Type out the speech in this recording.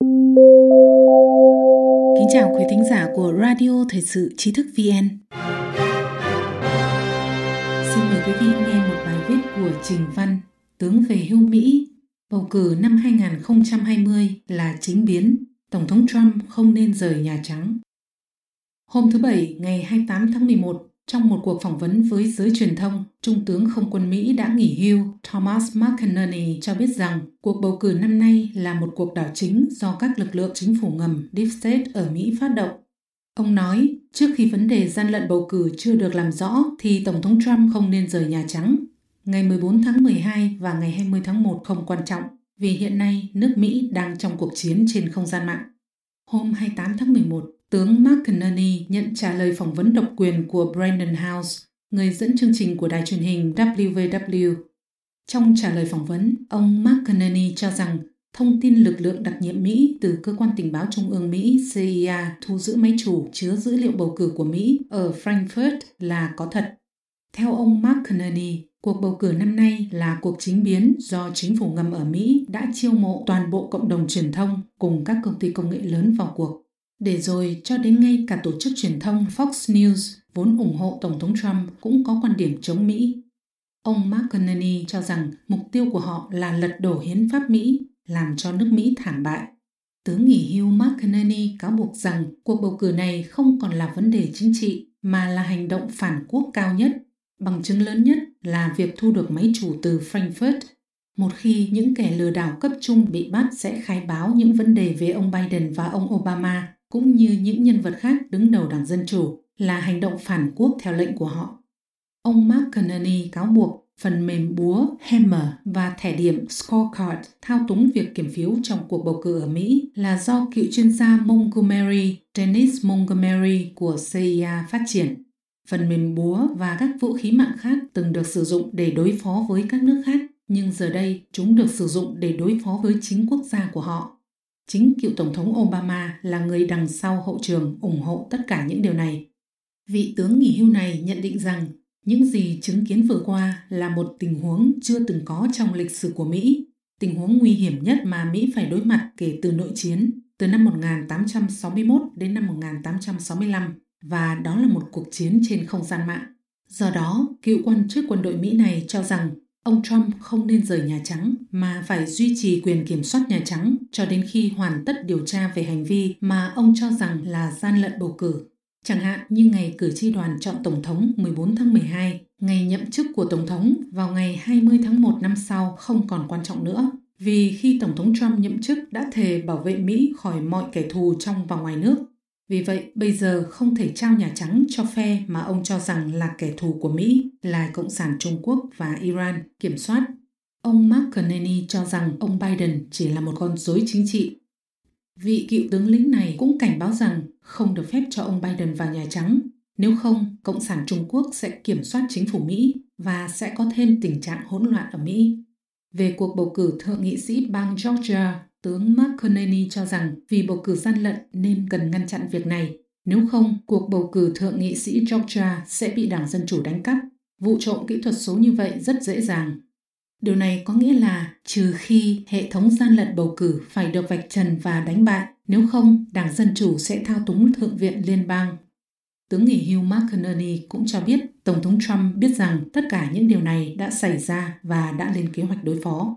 Kính chào quý thính giả của Radio Thời sự Trí thức VN. Xin mời quý vị nghe một bài viết của Trình Văn, tướng về hưu Mỹ. Bầu cử năm 2020 là chính biến, Tổng thống Trump không nên rời Nhà Trắng. Hôm thứ Bảy, ngày 28 tháng 11, trong một cuộc phỏng vấn với giới truyền thông, Trung tướng không quân Mỹ đã nghỉ hưu Thomas McInerney cho biết rằng cuộc bầu cử năm nay là một cuộc đảo chính do các lực lượng chính phủ ngầm Deep State ở Mỹ phát động. Ông nói, trước khi vấn đề gian lận bầu cử chưa được làm rõ thì Tổng thống Trump không nên rời Nhà Trắng. Ngày 14 tháng 12 và ngày 20 tháng 1 không quan trọng vì hiện nay nước Mỹ đang trong cuộc chiến trên không gian mạng. Hôm 28 tháng 11, tướng Mark Kennedy nhận trả lời phỏng vấn độc quyền của Brandon House, người dẫn chương trình của đài truyền hình WVW. Trong trả lời phỏng vấn, ông Mark Kennedy cho rằng thông tin lực lượng đặc nhiệm Mỹ từ Cơ quan Tình báo Trung ương Mỹ CIA thu giữ máy chủ chứa dữ liệu bầu cử của Mỹ ở Frankfurt là có thật. Theo ông Mark Kennedy, cuộc bầu cử năm nay là cuộc chính biến do chính phủ ngầm ở Mỹ đã chiêu mộ toàn bộ cộng đồng truyền thông cùng các công ty công nghệ lớn vào cuộc. Để rồi cho đến ngay cả tổ chức truyền thông Fox News vốn ủng hộ Tổng thống Trump cũng có quan điểm chống Mỹ. Ông Mark Kennedy cho rằng mục tiêu của họ là lật đổ hiến pháp Mỹ, làm cho nước Mỹ thảm bại. Tướng nghỉ hưu Mark Kennedy cáo buộc rằng cuộc bầu cử này không còn là vấn đề chính trị mà là hành động phản quốc cao nhất. Bằng chứng lớn nhất là việc thu được máy chủ từ Frankfurt. Một khi những kẻ lừa đảo cấp trung bị bắt sẽ khai báo những vấn đề về ông Biden và ông Obama cũng như những nhân vật khác đứng đầu Đảng Dân Chủ là hành động phản quốc theo lệnh của họ. Ông Mark Kennedy cáo buộc phần mềm búa Hammer và thẻ điểm Scorecard thao túng việc kiểm phiếu trong cuộc bầu cử ở Mỹ là do cựu chuyên gia Montgomery, Dennis Montgomery của CIA phát triển. Phần mềm búa và các vũ khí mạng khác từng được sử dụng để đối phó với các nước khác, nhưng giờ đây chúng được sử dụng để đối phó với chính quốc gia của họ. Chính cựu Tổng thống Obama là người đằng sau hậu trường ủng hộ tất cả những điều này. Vị tướng nghỉ hưu này nhận định rằng những gì chứng kiến vừa qua là một tình huống chưa từng có trong lịch sử của Mỹ, tình huống nguy hiểm nhất mà Mỹ phải đối mặt kể từ nội chiến từ năm 1861 đến năm 1865 và đó là một cuộc chiến trên không gian mạng. Do đó, cựu quan chức quân đội Mỹ này cho rằng Ông Trump không nên rời Nhà Trắng mà phải duy trì quyền kiểm soát Nhà Trắng cho đến khi hoàn tất điều tra về hành vi mà ông cho rằng là gian lận bầu cử. Chẳng hạn như ngày cử tri đoàn chọn Tổng thống 14 tháng 12, ngày nhậm chức của Tổng thống vào ngày 20 tháng 1 năm sau không còn quan trọng nữa. Vì khi Tổng thống Trump nhậm chức đã thề bảo vệ Mỹ khỏi mọi kẻ thù trong và ngoài nước, vì vậy, bây giờ không thể trao Nhà Trắng cho phe mà ông cho rằng là kẻ thù của Mỹ là Cộng sản Trung Quốc và Iran kiểm soát. Ông Mark Carney cho rằng ông Biden chỉ là một con rối chính trị. Vị cựu tướng lĩnh này cũng cảnh báo rằng không được phép cho ông Biden vào Nhà Trắng. Nếu không, Cộng sản Trung Quốc sẽ kiểm soát chính phủ Mỹ và sẽ có thêm tình trạng hỗn loạn ở Mỹ. Về cuộc bầu cử thượng nghị sĩ bang Georgia Tướng Mark Carney cho rằng vì bầu cử gian lận nên cần ngăn chặn việc này. Nếu không, cuộc bầu cử thượng nghị sĩ Georgia sẽ bị Đảng Dân Chủ đánh cắp. Vụ trộm kỹ thuật số như vậy rất dễ dàng. Điều này có nghĩa là trừ khi hệ thống gian lận bầu cử phải được vạch trần và đánh bại, nếu không, Đảng Dân Chủ sẽ thao túng Thượng viện Liên bang. Tướng nghỉ hưu Mark Carney cũng cho biết Tổng thống Trump biết rằng tất cả những điều này đã xảy ra và đã lên kế hoạch đối phó.